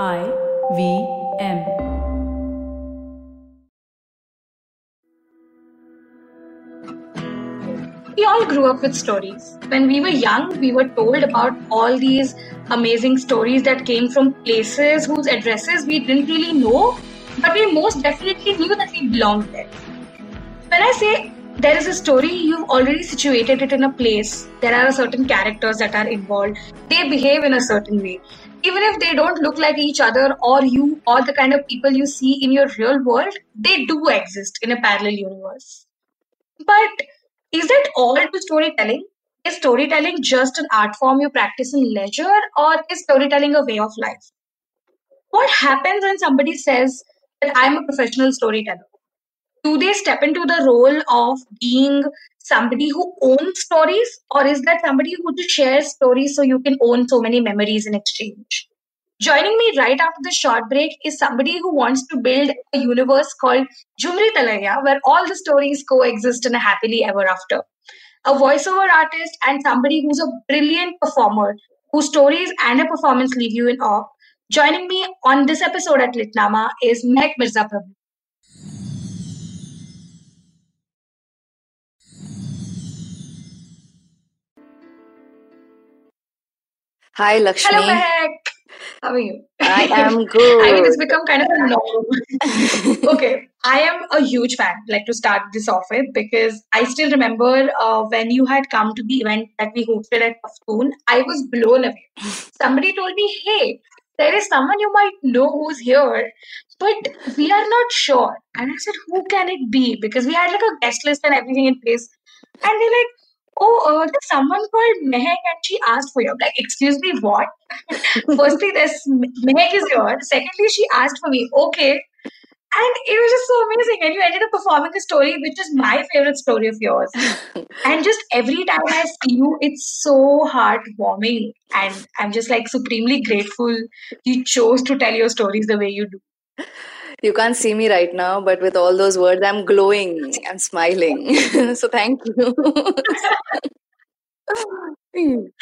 I V M. We all grew up with stories. When we were young, we were told about all these amazing stories that came from places whose addresses we didn't really know, but we most definitely knew that we belonged there. When I say there is a story, you've already situated it in a place. There are certain characters that are involved. They behave in a certain way. Even if they don't look like each other or you or the kind of people you see in your real world, they do exist in a parallel universe. But is that all to storytelling? Is storytelling just an art form you practice in leisure, or is storytelling a way of life? What happens when somebody says that I'm a professional storyteller? Do they step into the role of being somebody who owns stories, or is that somebody who just shares stories so you can own so many memories in exchange? Joining me right after the short break is somebody who wants to build a universe called Jhumri Talaiya, where all the stories coexist in a happily ever after. A voiceover artist and somebody who's a brilliant performer, whose stories and a performance leave you in awe. Joining me on this episode at Litnama is Mehak Mirza Hi, Lakshmi. Hello, Mehak. How are you? I am good. I mean, it's become kind of a norm. okay, I am a huge fan, like to start this off with, because I still remember uh, when you had come to the event that we hosted at Paftoon, I was blown away. Somebody told me, hey, there is someone you might know who's here, but we are not sure. And I said, who can it be? Because we had like a guest list and everything in place. And they're like, oh, uh, there's someone called Mehak and she asked for you. Like, excuse me, what? Firstly, this Mehak is yours. Secondly, she asked for me. Okay. And it was just so amazing. And you ended up performing a story, which is my favorite story of yours. And just every time I see you, it's so heartwarming. And I'm just like supremely grateful you chose to tell your stories the way you do. You can't see me right now, but with all those words, I'm glowing. I'm smiling. so thank you.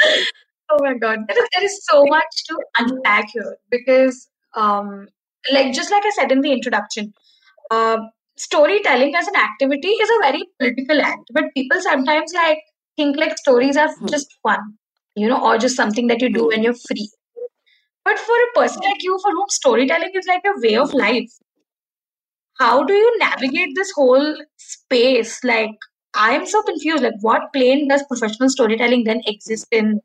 Oh my god, there is, there is so much to unpack here because, um, like just like I said in the introduction, uh, storytelling as an activity is a very political act. But people sometimes like think like stories are Hmm. just fun, you know, or just something that you do when you're free. But for a person like you, for whom storytelling is like a way of life, how do you navigate this whole space? Like, I am so confused. Like, what plane does professional storytelling then exist in?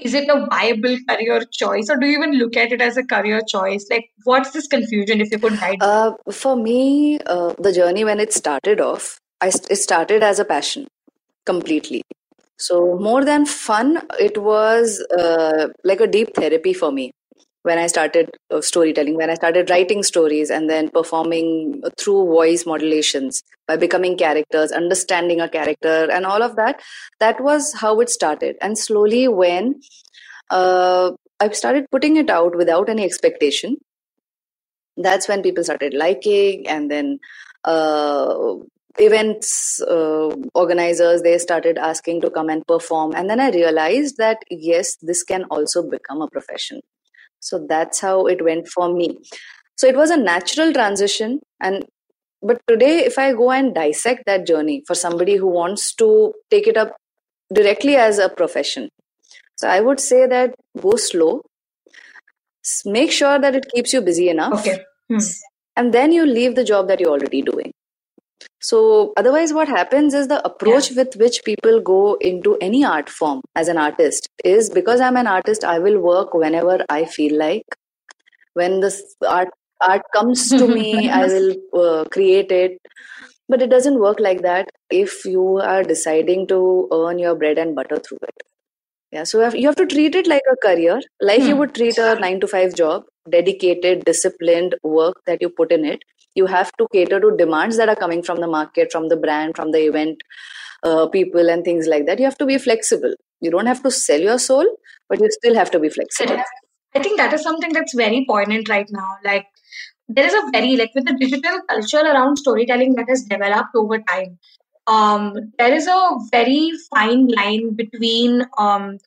Is it a viable career choice, or do you even look at it as a career choice? Like, what's this confusion? If you could guide. Uh, for me, uh, the journey when it started off, I it started as a passion completely. So more than fun, it was uh, like a deep therapy for me when I started uh, storytelling, when I started writing stories and then performing through voice modulations by becoming characters, understanding a character, and all of that. That was how it started. And slowly, when uh, I started putting it out without any expectation, that's when people started liking and then uh, events uh, organizers they started asking to come and perform and then i realized that yes this can also become a profession so that's how it went for me so it was a natural transition and but today if i go and dissect that journey for somebody who wants to take it up directly as a profession so i would say that go slow make sure that it keeps you busy enough Okay. Hmm. and then you leave the job that you're already doing so otherwise what happens is the approach with which people go into any art form as an artist is because i'm an artist i will work whenever i feel like. When this art art comes to me i will uh, create it. But it doesn't work like that if you are deciding to earn your bread and butter through it. Yeah, so you have, you have to treat it like a career, like you Hmm. would treat a nine to five job, dedicated, disciplined work that you put in it. You have to cater to demands that are coming from the market, from the brand, from the event uh, people, and things like that. You have to be flexible. You don't have to sell your soul, but you still have to be flexible. I think that is something that's very poignant right now. Like, there is a very, like, with the digital culture around storytelling that has developed over time, um, there is a very fine line between um,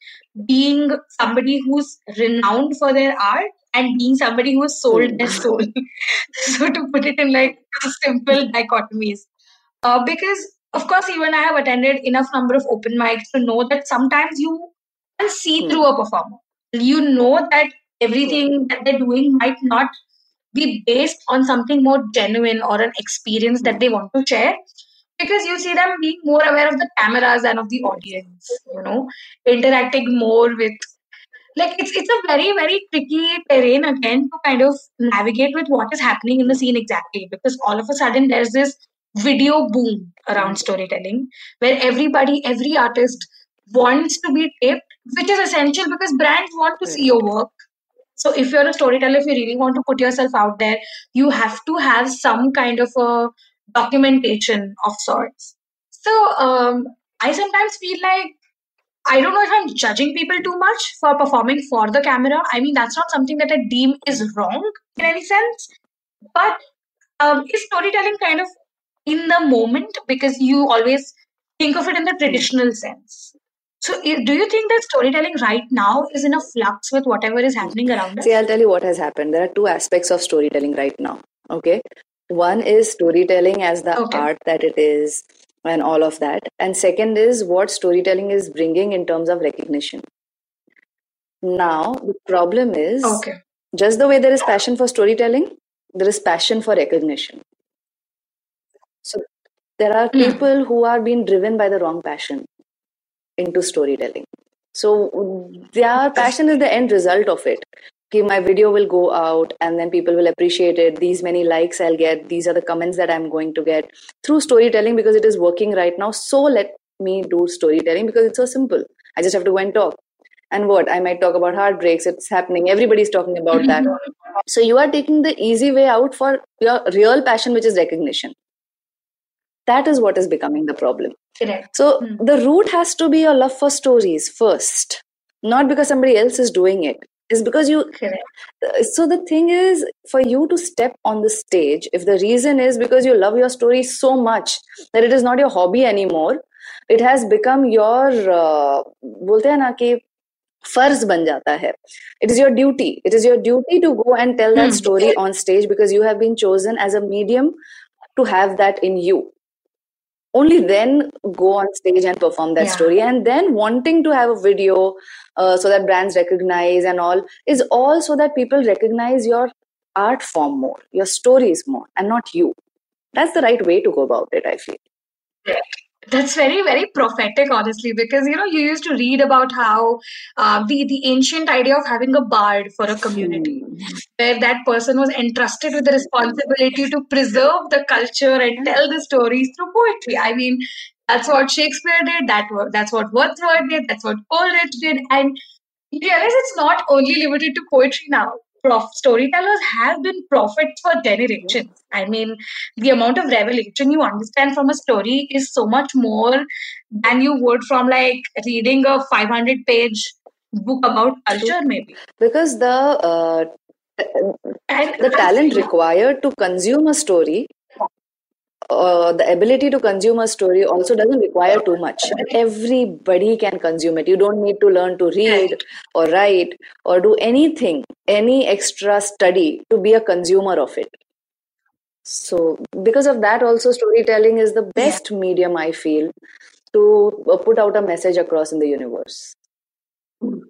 being somebody who's renowned for their art and being somebody who has sold hmm. their soul. so to put it in like simple dichotomies, uh, because of course you and I have attended enough number of open mics to know that sometimes you can see hmm. through a performer. You know that everything hmm. that they're doing might not be based on something more genuine or an experience that they want to share. Because you see them being more aware of the cameras than of the audience you know interacting more with like it's it's a very very tricky terrain again to kind of navigate with what is happening in the scene exactly because all of a sudden there's this video boom around storytelling where everybody every artist wants to be taped which is essential because brands want to see your work. So if you're a storyteller if you really want to put yourself out there you have to have some kind of a documentation of sorts. So um, i sometimes feel like I don't know if I'm judging people too much for performing for the camera. I mean, that's not something that I deem is wrong in any sense. But um, is storytelling kind of in the moment because you always think of it in the traditional sense? So, do you think that storytelling right now is in a flux with whatever is happening around us? See, I'll tell you what has happened. There are two aspects of storytelling right now. Okay. One is storytelling as the okay. art that it is and all of that. And second is what storytelling is bringing in terms of recognition. Now the problem is okay. just the way there is passion for storytelling there is passion for recognition. So there are mm. people who are being driven by the wrong passion into storytelling. So their passion is the end result of it okay, my video will go out and then people will appreciate it. These many likes I'll get. These are the comments that I'm going to get through storytelling because it is working right now. So let me do storytelling because it's so simple. I just have to go and talk. And what? I might talk about heartbreaks. It's happening. Everybody's talking about that. So you are taking the easy way out for your real passion, which is recognition. That is what is becoming the problem. Correct. So mm. the root has to be your love for stories first, not because somebody else is doing it is because you Correct. so the thing is for you to step on the stage if the reason is because you love your story so much that it is not your hobby anymore it has become your uh, बोलते हैं ना कि फर्ज बन जाता है it is your duty it is your duty to go and tell that hmm. story on stage because you have been chosen as a medium to have that in you only then go on stage and perform that yeah. story. And then wanting to have a video uh, so that brands recognize and all is all so that people recognize your art form more your stories more and not you. That's the right way to go about it i feel that's very, very prophetic, honestly, because you know you used to read about how uh, the the ancient idea of having a bard for a community, mm. where that person was entrusted with the responsibility to preserve the culture and tell the stories through poetry. I mean, that's what Shakespeare did. That that's what Wordsworth did. That's what Coleridge did, and you realize it's not only limited to poetry now prof- storytellers have been prophets for generations. I mean, the amount of revelation you understand from a story is so much more than you would from like reading a 500 page book about culture, maybe. Because the uh, and the talent required to consume a story uh, the ability to consume a story also doesn't require too much. Everybody can consume it. You don't need to learn to read or write or do anything, any extra study to be a consumer of it. So, because of that, also, storytelling is the best medium I feel to uh, put out a message across in the universe.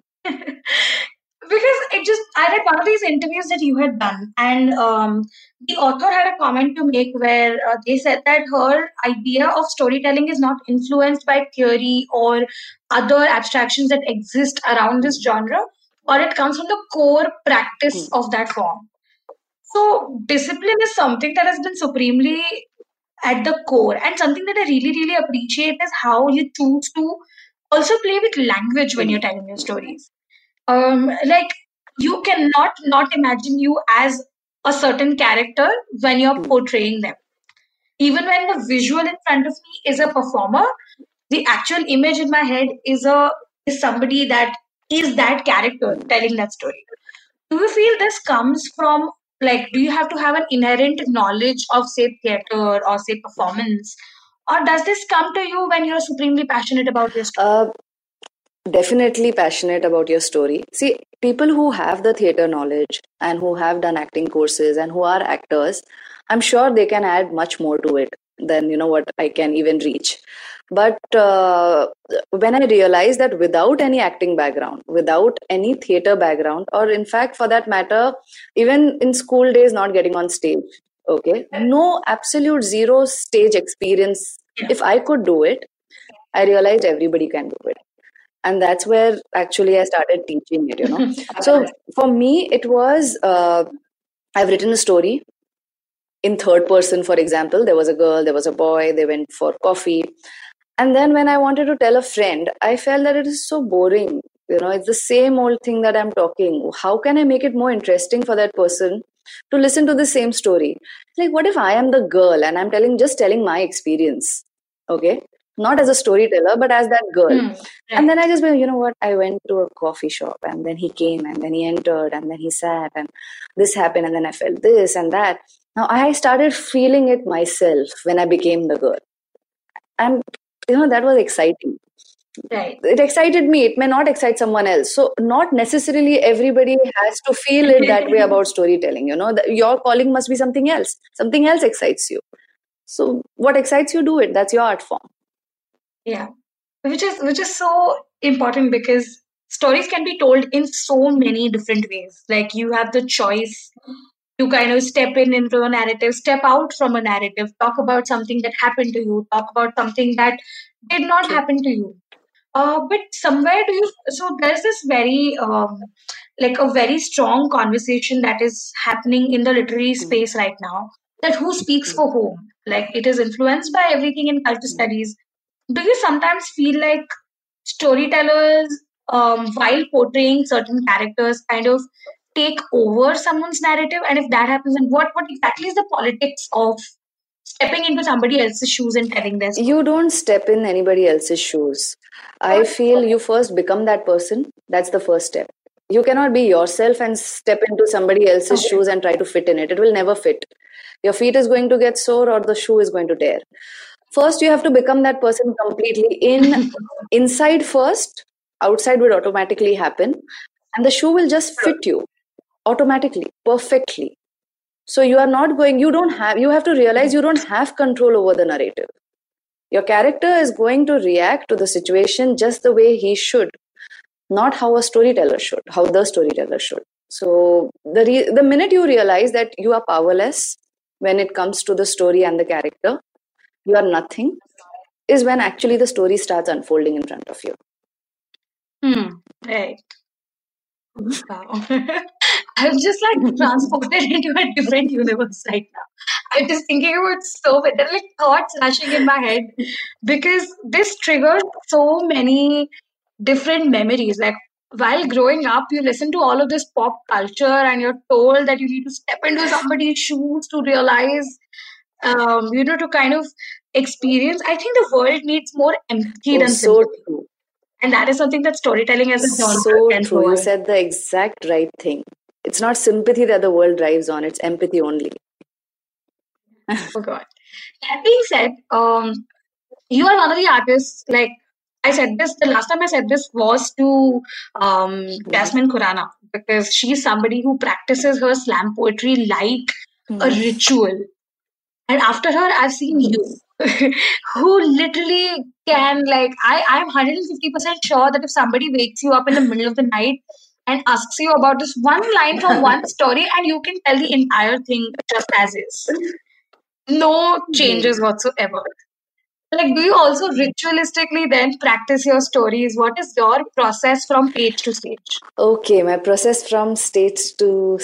because it just I read one of these interviews that you had done, and um, the author had a comment to make where uh, they said that her idea of storytelling is not influenced by theory or other abstractions that exist around this genre, or it comes from the core practice mm. of that form. So, discipline is something that has been supremely at the core, and something that I really, really appreciate is how you choose to also play with language when you're telling your stories um, like you cannot not imagine you as a certain character when you're hmm. portraying them. Even when the visual in front of me is a performer, the actual image in my head is a is somebody that is that character telling that story. Do you feel this comes from like do you have to have an inherent knowledge of say theater or say performance or does this come to you when you're supremely passionate about your story? Uh, definitely passionate about your story. See people who have the theater knowledge and who have done acting courses and who are actors i'm sure they can add much more to it than you know what i can even reach. But uh, when i realized that without any acting background without any theater background or in fact for that matter even in school days not getting on stage okay no absolute zero stage experience if i could do it i realized everybody can do it and that's where actually i started teaching it you know. So for me it was uh, i've written a story. In third person for example there was a girl there was a boy they went for coffee. And then when i wanted to tell a friend i felt that it is so boring you know. It's the same old thing that i'm talking. How can i make it more interesting for that person to listen to the same story? Like what if i am the girl and i'm telling just telling my experience okay not as a storyteller but as that girl. Hmm. and then i just went you know what? I went to a coffee shop and then he came and then he entered and then he sat and this happened and then i felt this and that. Now i started feeling it myself when i became the girl. And you know that was exciting. Right. it excited me. It may not excite someone else. So not necessarily everybody has to feel it that way about storytelling you know? Your calling must be something else. Something else excites you. So what excites you do it. That's your art form Yeah. Which is which is so important because stories can be told in so many different ways. Like you have the choice to kind of step in into a narrative, step out from a narrative, talk about something that happened to you, talk about something that did not happen to you. Uh, but somewhere do you so there's this very um, like a very strong conversation that is happening in the literary Mm. space right now that who speaks for whom like it is influenced by everything in culture studies do you sometimes feel like storytellers um, while portraying certain characters kind of take over someone's narrative and if that happens then what what exactly is the politics of stepping into somebody else's shoes and telling their story? You don't step in anybody else's shoes. I feel you first become that person. That's the first step. You cannot be yourself and step into somebody else's Okay. shoes and try to fit in it. It will never fit. Your feet is going to get sore or the shoe is going to tear first you have to become that person completely in inside first outside would automatically happen and the shoe will just fit you automatically perfectly. So you are not going you don't have you have to realize you don't have control over the narrative. Your character is going to react to the situation just the way he should not how a storyteller should how the storyteller should. So the re- the minute you realize that you are powerless when it comes to the story and the character you are nothing is when actually the story starts unfolding in front of you. Hmm right. Wow. I'm just like transported into a different universe right now. I'm just thinking about so many like thoughts rushing in my head because this triggers so many different memories. Like while growing up, you listen to all of this pop culture and you're told that you need to step into somebody's shoes to realize, um, you know, to kind of experience. I think the world needs more empathy oh than so sympathy. true And that is something that storytelling as a genre so true you said the exact right thing it's not sympathy that the world drives on it's empathy only Oh God. That being said, um, you are one of the artists. Like I said this, the last time I said this was to um, Jasmine Khurana because she's somebody who practices her slam poetry like a Mhm. ritual. And after her, I've seen you, who literally can like I I'm 150% sure that if somebody wakes you up in the middle of the night and asks you about this one line from one story, and you can tell the entire thing just as is, no changes whatsoever. Like, do you also ritualistically then practice your stories? What is your process from page to stage? Okay, my process from stage to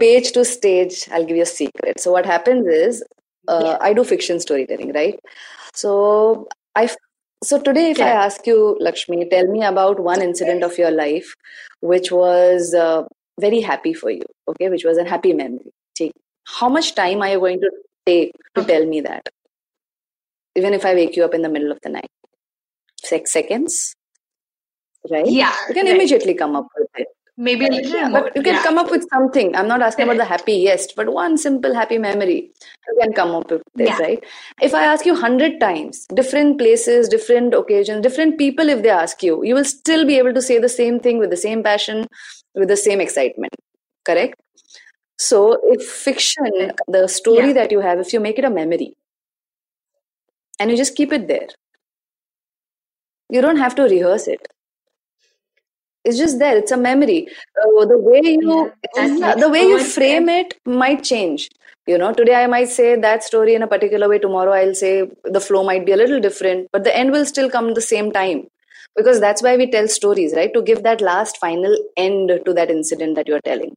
page to stage, I'll give you a secret. So, what happens is, uh, I do fiction storytelling, right? So, I so today, if I ask you, Lakshmi, tell me about one incident of your life which was uh, very happy for you, okay, which was a happy memory. Take how much time are you going to take to tell me that? Even if I wake you up in the middle of the night, six seconds, right? Yeah, You can right. immediately come up with it. Maybe a little Yeah, more. but you can Yeah. come up with something. I'm not asking about the happiest, but one simple happy memory. You can come up with it, Yeah. right? If I ask you hundred times, different places, different occasions, different people, if they ask you, you will still be able to say the same thing with the same passion, with the same excitement. Correct? So, if fiction, the story Yeah. that you have, if you make it a memory and you just keep it there, you don't have to rehearse it. It's just there. It's a memory. Uh, the way you, Yeah, that yeah, makes the way you frame it might change. You know, today I might say that story in a particular way. Tomorrow I'll say the flow might be a little different, but the end will still come the same time. Because that's why we tell stories, right? To give that last final end to that incident that you're telling.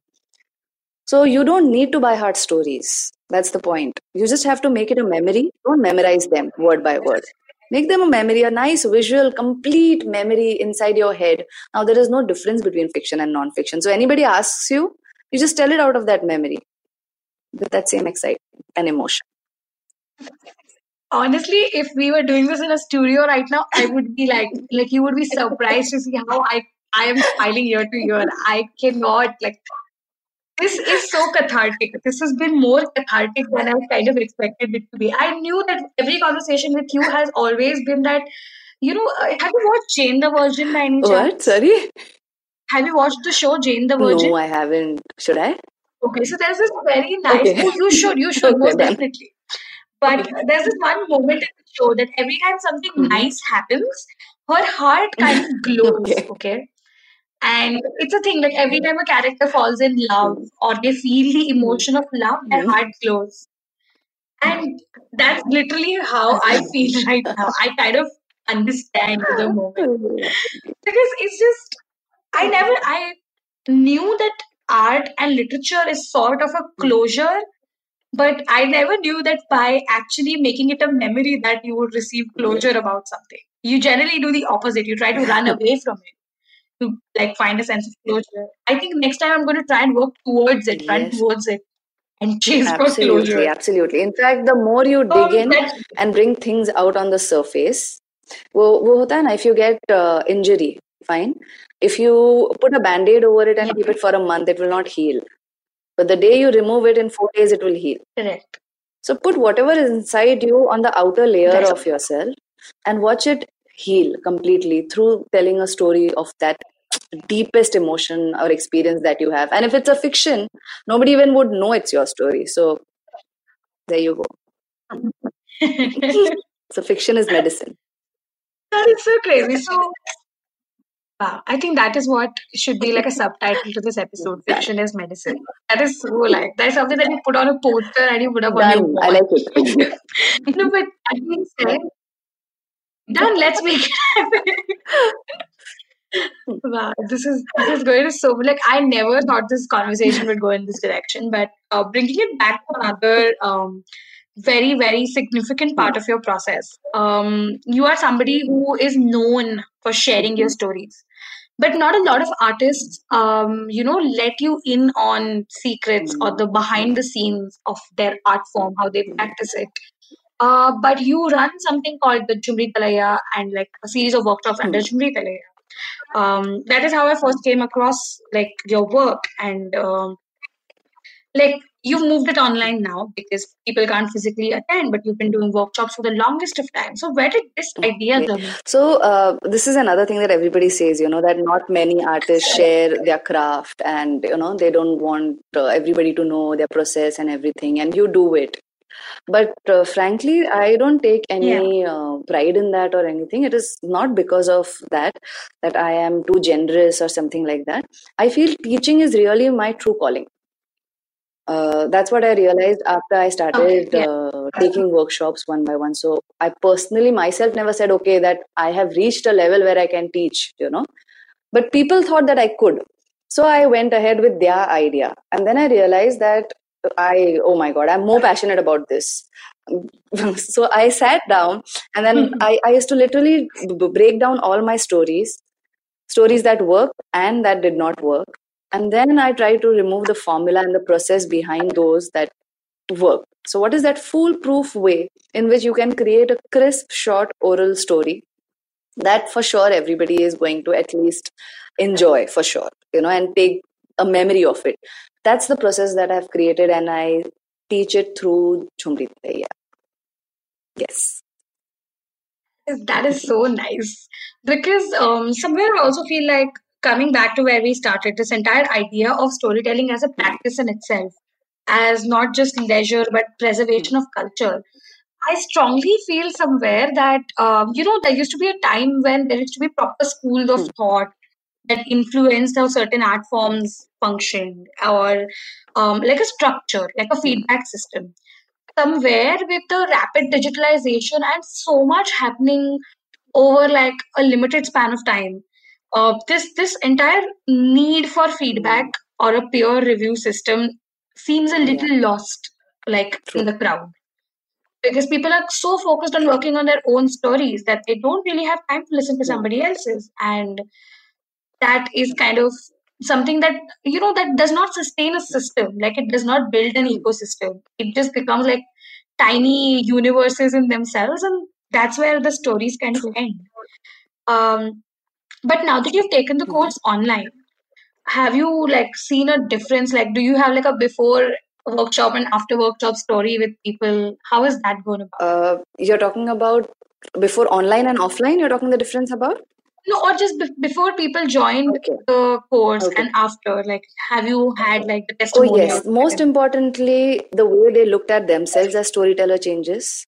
So you don't need to by heart stories. That's the point. You just have to make it a memory. Don't memorize them word by word. Make them a memory, a nice visual, complete memory inside your head. Now, there is no difference between fiction and non-fiction. So, anybody asks you, you just tell it out of that memory with that same excitement and emotion. Honestly, if we were doing this in a studio right now, I would be like, like you would be surprised to see how I I am smiling ear to ear. I cannot like. This is so cathartic. This has been more cathartic than I kind of expected it to be. I knew that every conversation with you has always been that. You know, uh, have you watched Jane the Virgin by any What? chance? Sorry? Have you watched the show Jane the Virgin? No, I haven't. Should I? Okay, so there's this very nice. Okay. Oh, you should, you should Okay, most done. definitely. But there's this one moment in the show that every time something Mhm. nice happens, her heart kind of glows. Okay. And it's a thing like every time a character falls in love or they feel the emotion of love, their heart glows. And that's literally how I feel right now. I kind of understand the moment because it's just I never I knew that art and literature is sort of a closure, but I never knew that by actually making it a memory that you would receive closure about something. You generally do the opposite. You try to run away from it to like find a sense of closure. I think next time I'm going to try and work towards it, run Yes. towards it, and chase for Absolutely, closure. absolutely. In fact, the more you dig Um, in that, and bring things out on the surface, वो वो होता है ना if you get uh, injury, fine. If you put a band-aid over it and Yeah. keep it for a month, it will not heal. But the day you remove it in four days, it will heal. correct. So put whatever is inside you on the outer layer That's of yourself and watch it heal completely through telling a story of that deepest emotion or experience that you have. And if it's a fiction, nobody even would know it's your story. So there you go. So fiction is medicine. That is so crazy. So, wow, I think that is what should be like a subtitle to this episode. Fiction is medicine. That is so like that's something that you put on a poster and you put up on your. I like it. No, but being said, done. Let's make it happen. Wow, this is this is going to so like I never thought this conversation would go in this direction, but uh, bringing it back to another um, very very significant part of your process. Um, you are somebody who is known for sharing your stories, but not a lot of artists, um, you know, let you in on secrets or the behind the scenes of their art form, how they practice it. Uh, but you run something called the Jhumri Talaiya and like a series of workshops under Jhumri Talaiya um, that is how I first came across like your work and um, like you've moved it online now because people can't physically attend, but you've been doing workshops for the longest of time. So where did this idea come? So uh, this is another thing that everybody says, you know, that not many artists share their craft, and you know they don't want uh, everybody to know their process and everything, and you do it. But uh, frankly, I don't take any uh, pride in that or anything. It is not because of that that I am too generous or something like that. I feel teaching is really my true calling. Uh, that's what I realized after I started yeah. uh, taking workshops one by one. So I personally myself never said, okay, that I have reached a level where I can teach, you know. But people thought that I could. So I went ahead with their idea. And then I realized that I, oh my God, I'm more passionate about this. so I sat down and then hmm. I, I used to literally b- break down all my stories, stories that worked and that did not work. And then I try to remove the formula and the process behind those that work. So, what is that foolproof way in which you can create a crisp, short oral story that for sure everybody is going to at least enjoy for sure, you know, and take a memory of it? That's the process that I've created, and I teach it through Jhumri Talaiya. Yes. That is so nice because um, somewhere I also feel like coming back to where we started, this entire idea of storytelling as a practice in itself, as not just leisure but preservation of culture. I strongly feel somewhere that um, you know there used to be a time when there used to be proper schools of thought that influenced how certain art forms function or um, like a structure, like a feedback system. Somewhere with the rapid digitalization and so much happening over like a limited span of time, uh, this this entire need for feedback or a peer review system seems a little lost, like in the crowd. Because people are so focused on working on their own stories that they don't really have time to listen to somebody else's. And that is kind of something that you know that does not sustain a system. Like it does not build an ecosystem. It just becomes like tiny universes in themselves and that's where the stories kind of end. Um, but now that you've taken the course online have you like seen a difference? Like do you have like a before workshop and after workshop story with people? How is that going about? Uh, you're talking about before online and offline. You're talking the difference about. No or just be- before people joined Okay. the course Okay. and after like have you had like the Oh yes. Most importantly, the way they looked at themselves as storyteller changes.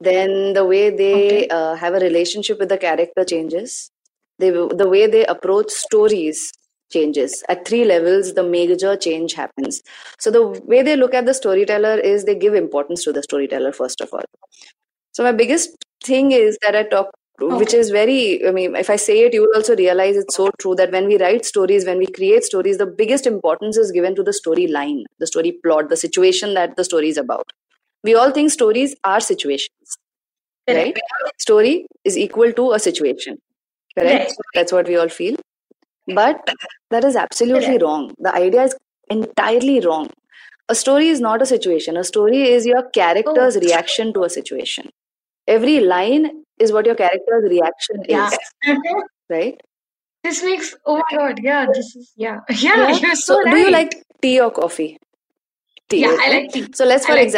Then the way they Okay. uh, have a relationship with the character changes. They the way they approach stories changes. At three levels, the major change happens. So the way they look at the storyteller is they give importance to the storyteller first of all. So my biggest thing is that I talk, which is very. I mean, if I say it, you will also realize it's so true that when we write stories, when we create stories, the biggest importance is given to the storyline, the story plot, the situation that the story is about. We all think stories are situations, Correct. right? Story is equal to a situation, correct? Right. That's what we all feel. But that is absolutely Correct. wrong. The idea is entirely wrong. A story is not a situation. A story is your character's Oh. reaction to a situation. Every line is what your character's reaction yeah is, right? this makes oh my god yeah this is yeah yeah, Yeah. you're so, So, right do you like tea or coffee? Tea. yeah i like tea So let's, for like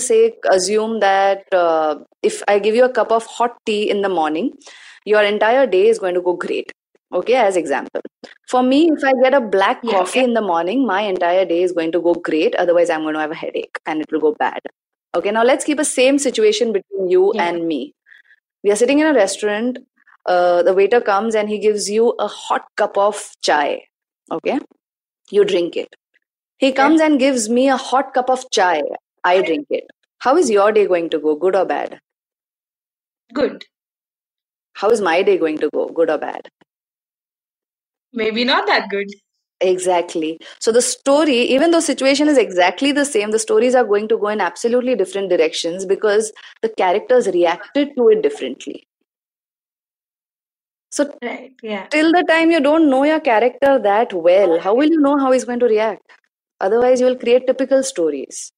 say assume that uh, if I give you a cup of hot tea in the morning, your entire day is going to go great. Okay, as example. For me, if I get a black Yeah. coffee in the morning, my entire day is going to go great. Otherwise, I'm going to have a headache and it will go bad. Okay, now let's keep a same situation between you Yeah. and me. We are sitting in a restaurant. Uh, the waiter comes and he gives you a hot cup of chai. Okay, you drink it. He comes and gives me a hot cup of chai. I drink it. How is your day going to go? Good or bad? good How is my day going to go? Good or bad? maybe not that good Exactly. So the story, even though situation is exactly the same, the stories are going to go in absolutely different directions because the characters reacted to it differently. So right yeah till the time you don't know your character that well, how will you know how he's going to react? Otherwise, you will create typical stories.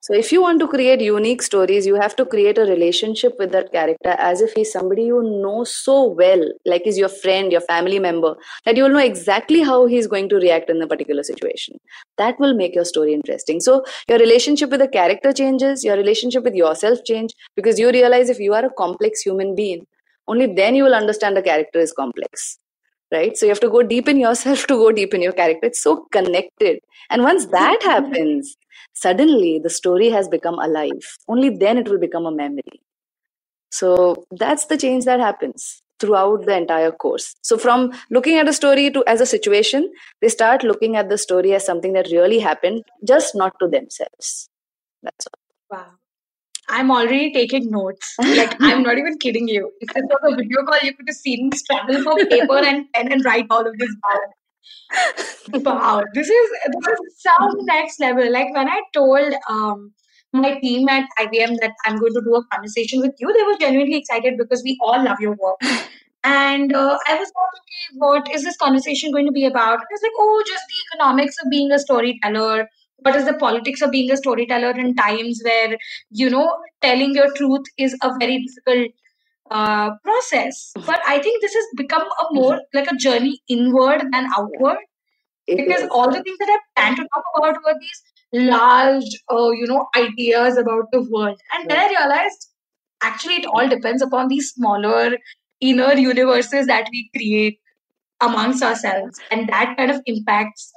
So, if you want to create unique stories, you have to create a relationship with that character as if he's somebody you know so well, like he's your friend, your family member, that you will know exactly how he's going to react in a particular situation. That will make your story interesting. So, your relationship with the character changes, your relationship with yourself change because you realize if you are a complex human being, only then you will understand the character is complex right so you have to go deep in yourself to go deep in your character it's so connected and once that happens suddenly the story has become alive. Only then it will become a memory. So that's the change that happens throughout the entire course. So from looking at a story to as a situation they start looking at the story as something that really happened just not to themselves. That's all. Wow. I'm already taking notes. Like i'm not even kidding you. If this was a video call you could have seen me struggle for paper and pen and write all of this down wow this is this is some next level like when i told um my team at IVM that I'm going to do a conversation with you, they were genuinely excited because we all love your work. And uh, I was like, okay, what is this conversation going to be about? It's like, oh, just the economics of being a storyteller. What is the politics of being a storyteller in times where, you know, telling your truth is a very difficult uh, process. But I think this has become a more like a journey inward than outward It because is. all the things that I planned to talk about were these large, uh, you know, ideas about the world. And then I realized actually it all depends upon these smaller inner universes that we create amongst ourselves, and that kind of impacts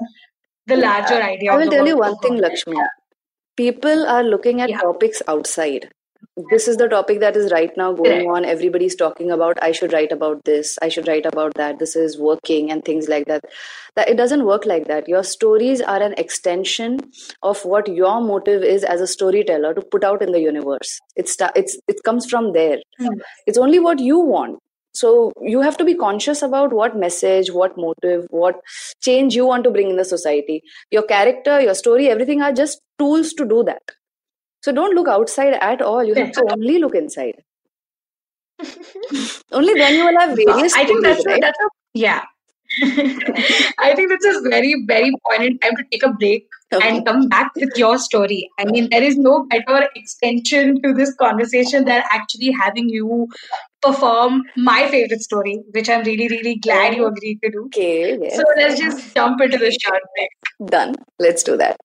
the larger idea. I will tell you one thing. Lakshmi. People are looking at Yeah. topics outside. This is the topic that is right now going on. Everybody's talking about, I should write about this, I should write about that, this is working, and things like that. That it doesn't work like that. Your stories are an extension of what your motive is as a storyteller to put out in the universe. It's it's it comes from there. Hmm. It's only what you want. So you have to be conscious about what message, what motive, what change you want to bring in the society. Your character, your story, everything are just tools to do that. So don't look outside at all. You have to only look inside. only then you will have various I think that's a, right? that's a yeah. I think that's a very very poignant time to take a break Okay. and come back with your story. I mean, there is no better extension to this conversation than actually having you perform my favorite story, which I'm really really glad you agreed to do. Okay, yes. So let's just jump into the short break. Done. Let's do that.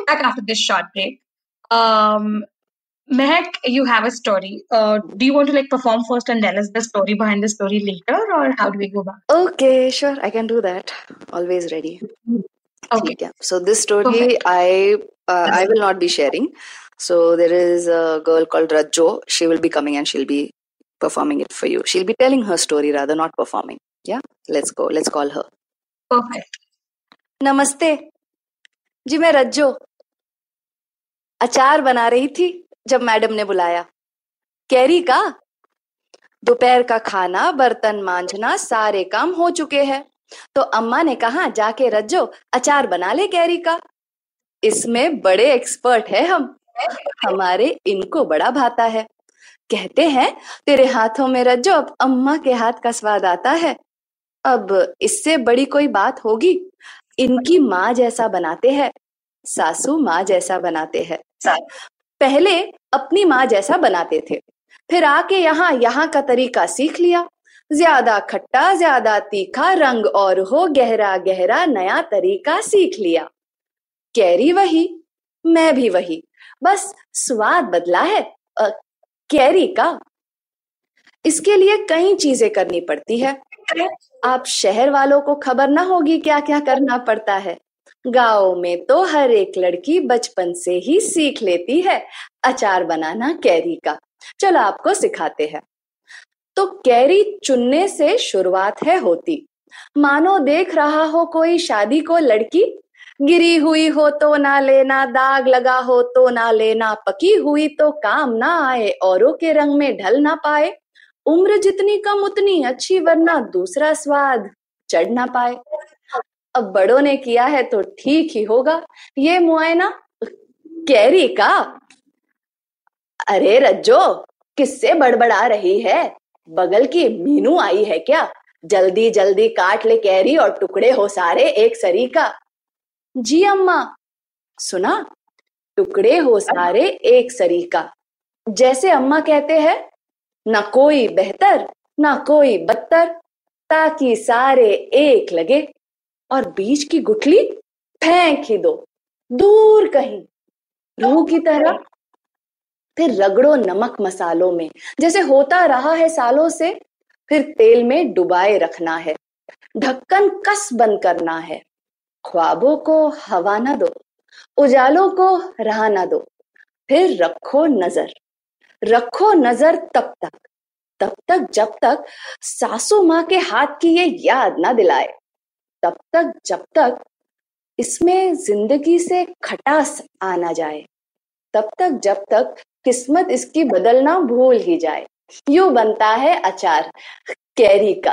Welcome back after this short break. Um, Mehak, you have a story. Uh, do you want to like perform first and tell us the story behind the story later, or how do we go back? Okay, sure. I can do that. Always ready. Okay. Yeah. So this story, Perfect. I uh, I will not be sharing. So there is a girl called Rajjo. She will be coming and she'll be performing it for you. She'll be telling her story rather, not performing. Yeah. Let's go. Let's call her. Perfect. नमस्ते जी मैं रज्जो अचार बना रही थी जब madam ने बुलाया। Carry का, दोपहर का खाना, बर्तन मांझना, सारे काम हो चुके हैं। तो अम्मा ने कहा, जाके रज्जो, अचार बना ले कैरी का। इसमें बड़े एक्सपर्ट है हम। हमारे इनको बड़ा भाता है। कहते हैं, तेरे हाथों में रज्जो, अब अम्मा के हाथ का स्वाद आता है। अब इससे बड़ी कोई बात होगी। इनकी माँ जैसा बनाते हैं, सासू माँ जैसा बनाते हैं। पहले अपनी माँ जैसा बनाते थे। फिर आके यहाँ यहाँ का तरीका सीख लिया। ज़्यादा खट्टा ज़्यादा तीखा रंग और हो गहरा गहरा नया तरीका सीख लिया। कैरी वही मैं भी वही। बस स्वाद बदला है। अ, कैरी का। इसके लिए कई चीज़ें करनी पड़ती है। आप शहर वालों को खबर ना होगी क्या क्या करना पड़ता है। गाँव में तो हर एक लड़की बचपन से ही सीख लेती है, अचार बनाना कैरी का। चलो आपको सिखाते हैं। तो कैरी चुनने से शुरुआत है होती। मानो देख रहा हो कोई शादी को लड़की। गिरी हुई हो तो ना लेना, दाग लगा हो तो ना लेना, पकी हुई तो काम ना आए, औरों के रंग में ढल ना पाए। उम्र जितनी कम उतनी अच्छी, वरना दूसरा स्वाद चढ़ ना पाए। अब बड़ों ने किया है तो ठीक ही होगा। ये मुआयना कैरी का? अरे रज्जो, किससे बड़बड़ा रही है? बगल की मीनू आई है क्या? जल्दी जल्दी काट ले कैरी और टुकड़े हो सारे एक सरी का। जी अम्मा। सुना? टुकड़े हो सारे एक सरी का। जैसे अम्मा कहते हैं, ना कोई बेहतर, ना कोई बदतर, ताकि सारे एक लगे। और बीच की गुठली फेंक ही दो, दूर कहीं। रूह की तरह फिर रगड़ो नमक मसालों में। जैसे होता रहा है सालों से, फिर तेल में डुबाए रखना है। ढक्कन कस बंद करना है। ख्वाबों को हवा ना दो, उजालों को रहा ना दो। फिर रखो नज़र रखो नज़र तब तक तब तक जब तक सासू माँ के हाथ की ये याद ना दिलाए। तब तक, जब तक इसमें ज़िंदगी से खटास आ ना जाए, तब तक, जब तक किस्मत इसकी बदलना भूल ही जाए। यू बनता है अचार कैरी का।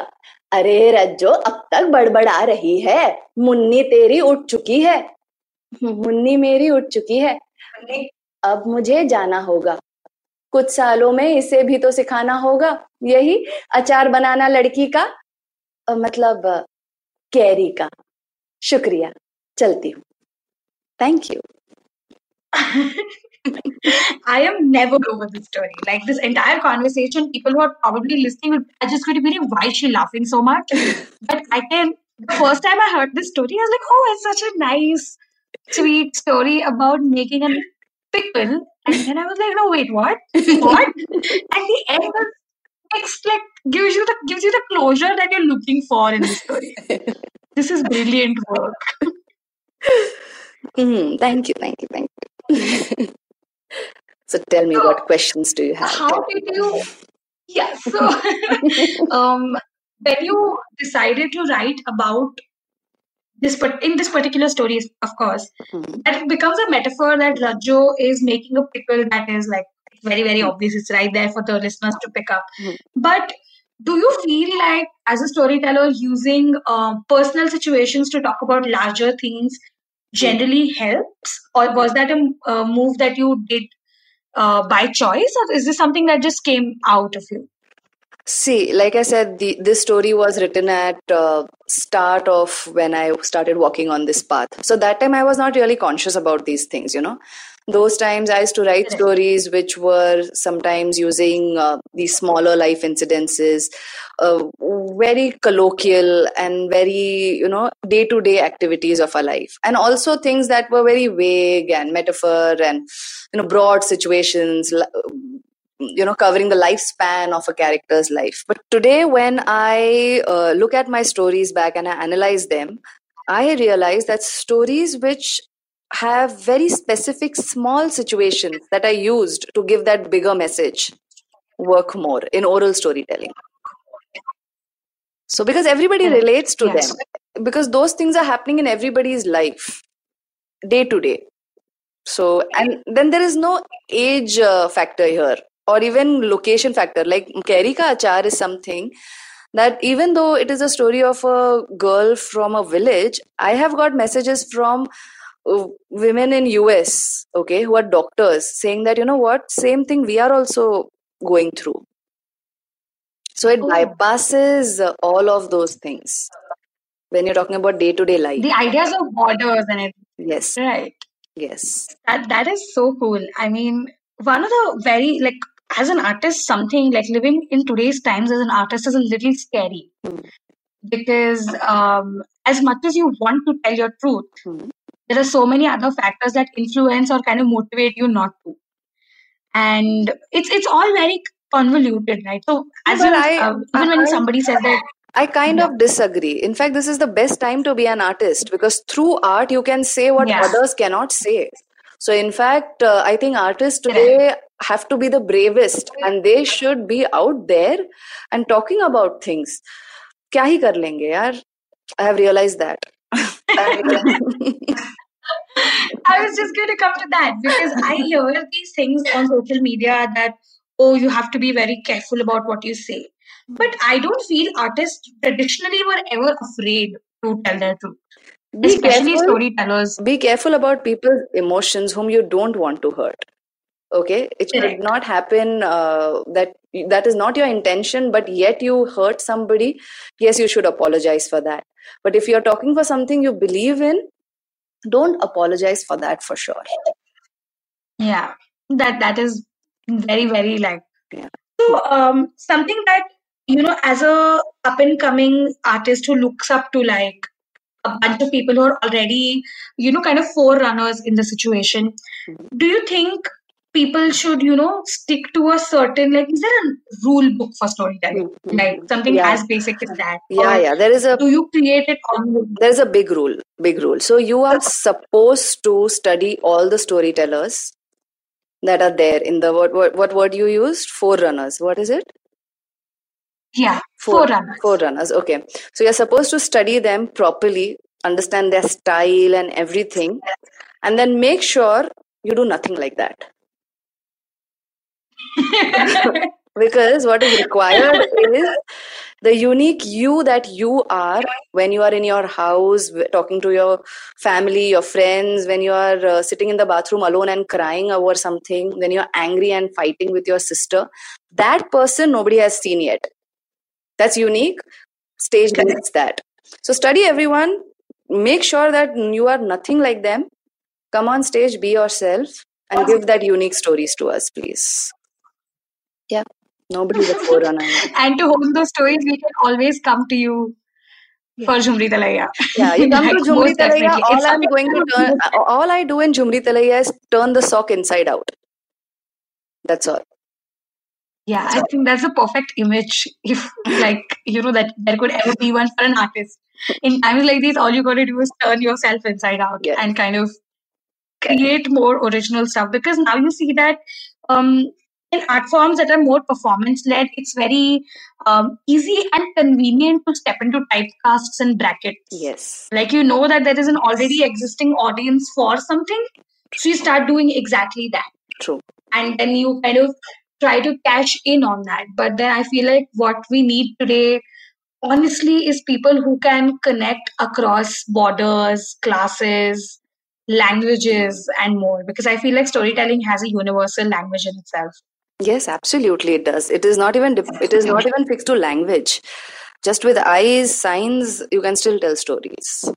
अरे रज्जो, अब तक बड़बड़ा रही है। मुन्नी तेरी उठ चुकी है। मुन्नी मेरी उठ चुकी है। अब मुझे जाना होगा। कुछ सालों में इसे भी तो सिखाना होगा। यही अचार बनाना लड़की का मतलब कैरी का शुक्रिया चलती हूँ thank you I am never over this story. Like this entire conversation, people who are probably listening will- are just going to be like, why is she laughing so much? but I can, the first time I heard this story, I was like, oh, it's such a nice, sweet story about making a pickle, and then I was like, no, wait, what? What? and the end of next like gives you the gives you the closure that you're looking for in the story. this is brilliant work. Mm, thank you, thank you, thank you. so tell me, So, what questions do you have? How did you? Yeah. So, um, when you decided to write about this, but in this particular story, of course, Mhm. that it becomes a metaphor that Rajjo is making a pickle that is like very, very obvious. It's right there for the listeners to pick up. Mhm. But do you feel like, as a storyteller, using uh, personal situations to talk about larger things generally helps, or was that a, a move that you did uh, by choice, or is this something that just came out of you? See, like I said, the, this story was written at uh, start of when I started walking on this path. So that time I was not really conscious about these things, you know. Those times I used to write stories which were sometimes using uh, these smaller life incidences, uh, very colloquial and very, you know, day to day activities of our life. And also things that were very vague and metaphor and, you know, broad situations, you know covering the lifespan of a character's life but today when i uh, look at my stories back and i analyze them i realize that stories which have very specific small situations that i used to give that bigger message work more in oral storytelling so because everybody Correct. relates to Yes. them because those things are happening in everybody's life day to day so and then there is no age uh, factor here or even location factor like Keri ka achar is something that even though it is a story of a girl from a village i have got messages from women in us okay who are doctors saying that you know what same thing we are also going through so it Oh. bypasses uh, all of those things when you're talking about day to day life The ideas of borders and it, yes right? yes That that is so cool. I mean, one of the very like as an artist, something like living in today's times as an artist is a little scary Hmm. because um, as much as you want to tell your truth, Hmm there are so many other factors that influence or kind of motivate you not to, and it's it's all very convoluted, right? So as but you, I- uh, even when I- somebody says that I kind Yeah. of disagree. In fact, this is the best time to be an artist because through art you can say what Yeah. others cannot say. So, in fact, uh, I think artists today have to be the bravest and they should be out there and talking about things. क्या ही कर लेंगे यार? I have realized that. I was just going to come to that because I hear these things on social media that, oh, you have to be very careful about what you say. But I don't feel artists traditionally were ever afraid to tell their truth, be especially careful. storytellers. be careful about people's emotions whom you don't want to hurt okay it should Correct. not happen uh, that that is not your intention but yet you hurt somebody yes you should apologize for that but if you're talking for something you believe in don't apologize for that for sure Yeah, that that is very very like. Yeah. So um, something that you know, as a up and coming artist who looks up to like a bunch of people who are already you know kind of forerunners in the situation, do you think people should you know stick to a certain like is there a rule book for storytelling Mhm. like something Yeah. as basic as that yeah Or yeah there is a do you create it on there's a big rule big rule so you are supposed to study all the storytellers that are there in the what what, what word you used forerunners what is it yeah Four- forerunners Forerunners. Okay. So you're supposed to study them properly, understand their style and everything, and then make sure you do nothing like that. Because what is required is the unique you that you are when you are in your house, talking to your family, your friends, when you are uh, sitting in the bathroom alone and crying over something, when you're angry and fighting with your sister. That person nobody has seen yet. That's unique. Stage Correct. needs that. So study everyone. Make sure that you are nothing like them. Come on stage, be yourself, and give that unique stories to us, please. Yeah, nobody's a forerunner. and to hold those stories we can always come to you for Jhumri Talaiya. Yeah, you come Like, to Jhumri most Talaiya, all It's I'm going to that turn, all I do in Jhumri Talaiya is turn the sock inside out. That's all. Yeah, I think that's a perfect image. If like you know that there could ever be one for an artist. In times like these, all you got to do is turn yourself inside out Yes. and kind of create more original stuff. Because now you see that um, in art forms that are more performance led, it's very um, easy and convenient to step into typecasts and brackets. Yes. Like you know that there is an already existing audience for something, so you start doing exactly that True. and then you kind of try to cash in on that. But then I feel like what we need today, honestly, is people who can connect across borders, classes, languages, and more. Because I feel like storytelling has a universal language in itself. Yes, absolutely, it does. It is not even it is not even fixed to language. Just with eyes, signs, you can still tell stories.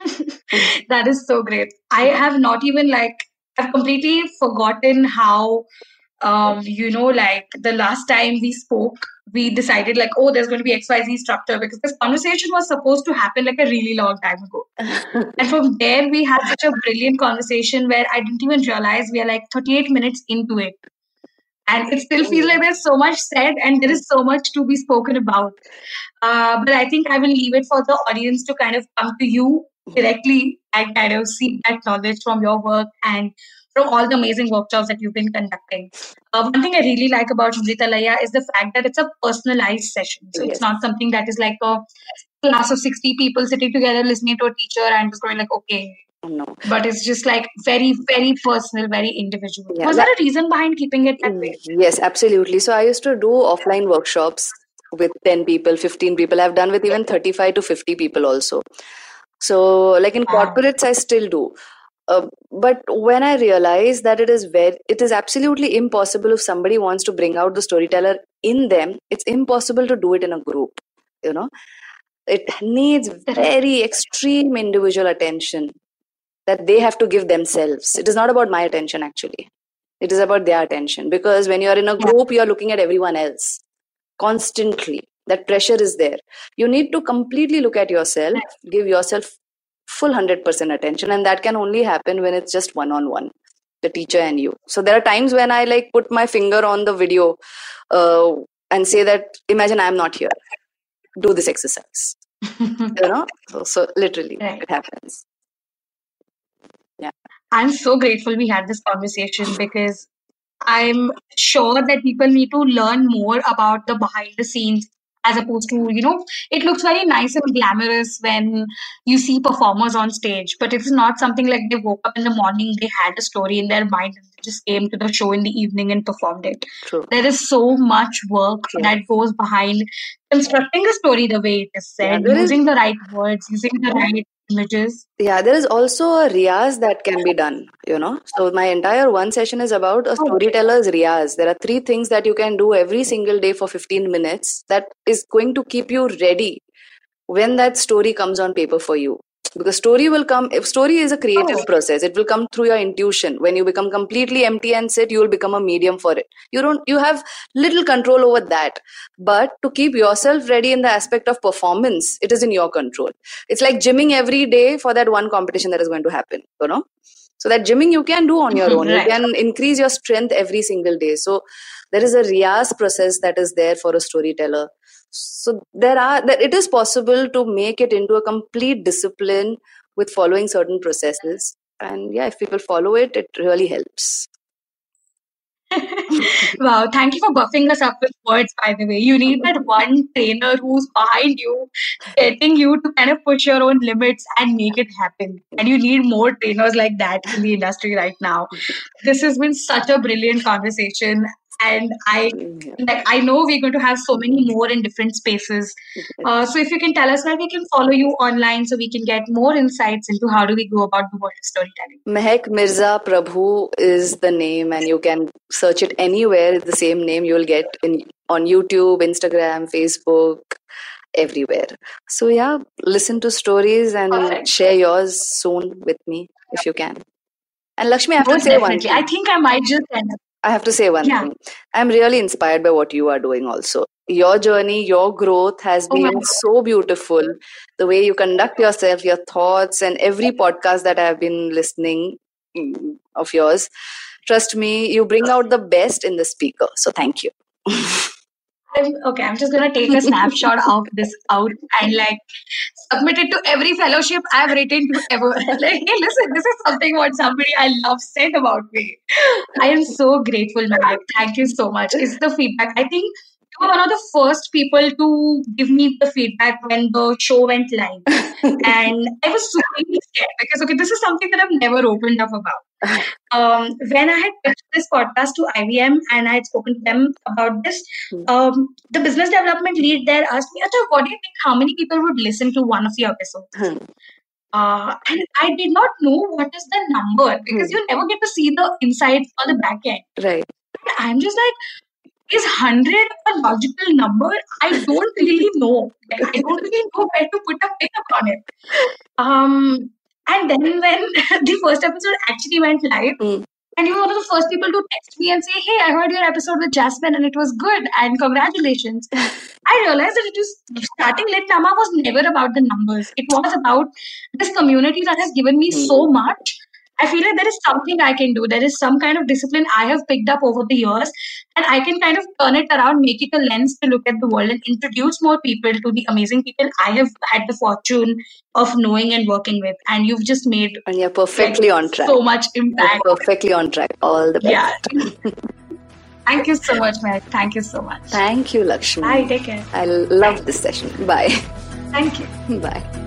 that is so great. I have not even like I've completely forgotten how um you know like the last time we spoke we decided like oh there's going to be xyz structure because this conversation was supposed to happen like a really long time ago and from there we had such a brilliant conversation where i didn't even realize we are like 38 minutes into it and it still feels like there's so much said and there is so much to be spoken about uh, but i think i will leave it for the audience to kind of come to you directly and kind of seek that knowledge from your work and from all the amazing workshops that you've been conducting. Uh, one thing I really like about Jhumri Talaiya is the fact that it's a personalized session. So Yes. it's not something that is like a class of 60 people sitting together listening to a teacher and just going like, okay. No. But it's just like very, very personal, very individual. Yeah, Was that- there a reason behind keeping it that way? Yes, absolutely. So I used to do offline workshops with 10 people, 15 people. I've done with even 35 to 50 people also. So, like in corporates, I still do. Uh, but when I realized that it is very, it is absolutely impossible if somebody wants to bring out the storyteller in them, it's impossible to do it in a group. You know, it needs very extreme individual attention that they have to give themselves. It is not about my attention actually. It is about their attention because when you are in a group, you are looking at everyone else constantly. That pressure is there. You need to completely look at yourself, give yourself full 100% attention, and that can only happen when it's just one on one, the teacher and you. So there are times when I like put my finger on the video uh, and say that, imagine I'm not here. Do this exercise. You know? So, so literally, Right. it happens. I'm so grateful we had this conversation because I'm sure that people need to learn more about the behind the scenes as opposed to, you know, it looks very nice and glamorous when you see performers on stage, but it's not something like they woke up in the morning, they had a story in their mind and they just came to the show in the evening and performed it. True. There is so much work True. that goes behind constructing a story the way it is said, is- using the right words, using the right images. Yeah, there is also a riyaz that can be done, you know. So my entire one session is about a Oh. storyteller's riyaz. There are three things that you can do every single day for 15 minutes that is going to keep you ready when that story comes on paper for you. Because story will come, if story is a creative Oh. process, it will come through your intuition. When you become completely empty and sit, you will become a medium for it. You don't, you have little control over that. But to keep yourself ready in the aspect of performance, it is in your control it's like gymming every day for that one competition that is going to happen you know so that gymming you can do on your own Right. you can increase your strength every single day so there is a riyaz process that is there for a storyteller so there are that it is possible to make it into a complete discipline with following certain processes and yeah if people follow it it really helps Wow, thank you for buffing us up with words, by the way. You need that one trainer who's behind you, getting you to kind of push your own limits and make it happen. And you need more trainers like that in the industry right now. This has been such a brilliant conversation. And I like I know we're going to have so many more in different spaces. Uh, so if you can tell us where we can follow you online so we can get more insights into how do we go about the world of storytelling. Mehak Mirza Prabhu is the name, and you can search it anywhere. It's the same name you'll get in on YouTube, Instagram, Facebook, everywhere. So yeah, listen to stories and Perfect. share yours soon with me if you can. And Lakshmi, I have to Most say one thing. I think I might just end up. I have to say one Yeah. thing. I'm really inspired by what you are doing also. your journey, your growth has Oh been so beautiful. The way you conduct yourself, your thoughts, and every podcast that I have been listening mm, of yours, trust me, you bring out the best in the speaker. So thank you. I'm, okay, I'm just gonna take a snapshot of this out and like submit it to every fellowship I've written to ever. like, hey, listen, this is something what somebody I love said about me. I am so grateful, Malik. Thank you so much. It's the feedback. I think you were one of the first people to give me the feedback when the show went live. and I was super scared because okay, this is something that I've never opened up about. Um, when I had pitched this podcast to IVM and I had spoken to them about this, um, the business development lead there asked me, Acha, what do you think? How many people would listen to one of your episodes? Hmm. Uh, and I did not know what is the number because Hmm. you never get to see the insides or the back end. Right. I'm just like, is 100 a logical number? I don't really know. Like, I don't really know where to put a pin upon it. Um, and then when the first episode actually went live, Mm. and you were one of the first people to text me and say, Hey, I heard your episode with Jasmine and it was good, and congratulations. I realized that it was starting Lit Nama was never about the numbers. It was about this community that has given me so much. I feel like there is something I can do. There is some kind of discipline I have picked up over the years, and I can kind of turn it around, make it a lens to look at the world, and introduce more people to the amazing people I have had the fortune of knowing and working with. And you've just made And you're perfectly like, on track. so much You're impact. perfectly on track. All the best. Yeah. Thank you so much, Meg. Thank you so much. Thank you, Lakshmi. Bye. Take care. I love this session. Bye. Thank you. Bye.